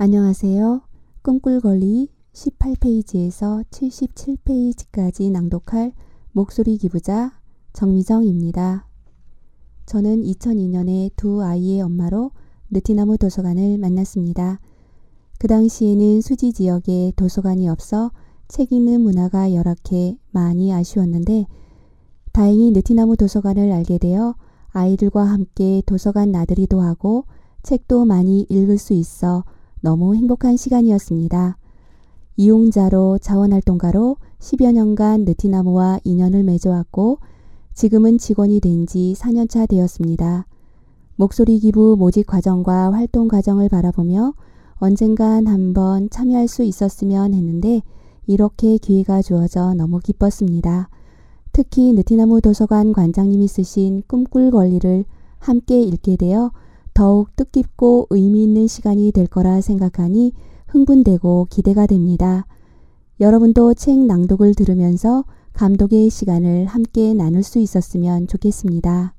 안녕하세요. 꿈꿀걸리 18페이지에서 77페이지까지 낭독할 목소리 기부자 정미정입니다. 저는 2002년에 두 아이의 엄마로 느티나무 도서관을 만났습니다. 그 당시에는 수지 지역에 도서관이 없어 책 읽는 문화가 열악해 많이 아쉬웠는데 다행히 느티나무 도서관을 알게 되어 아이들과 함께 도서관 나들이도 하고 책도 많이 읽을 수 있어 너무 행복한 시간이었습니다. 이용자로 자원활동가로 10여 년간 느티나무와 인연을 맺어왔고 지금은 직원이 된 지 4년차 되었습니다. 목소리 기부 모집 과정과 활동 과정을 바라보며 언젠간 한번 참여할 수 있었으면 했는데 이렇게 기회가 주어져 너무 기뻤습니다. 특히 느티나무 도서관 관장님이 쓰신 꿈꿀 권리를 함께 읽게 되어 더욱 뜻깊고 의미 있는 시간이 될 거라 생각하니 흥분되고 기대가 됩니다. 여러분도 책 낭독을 들으면서 감독의 시간을 함께 나눌 수 있었으면 좋겠습니다.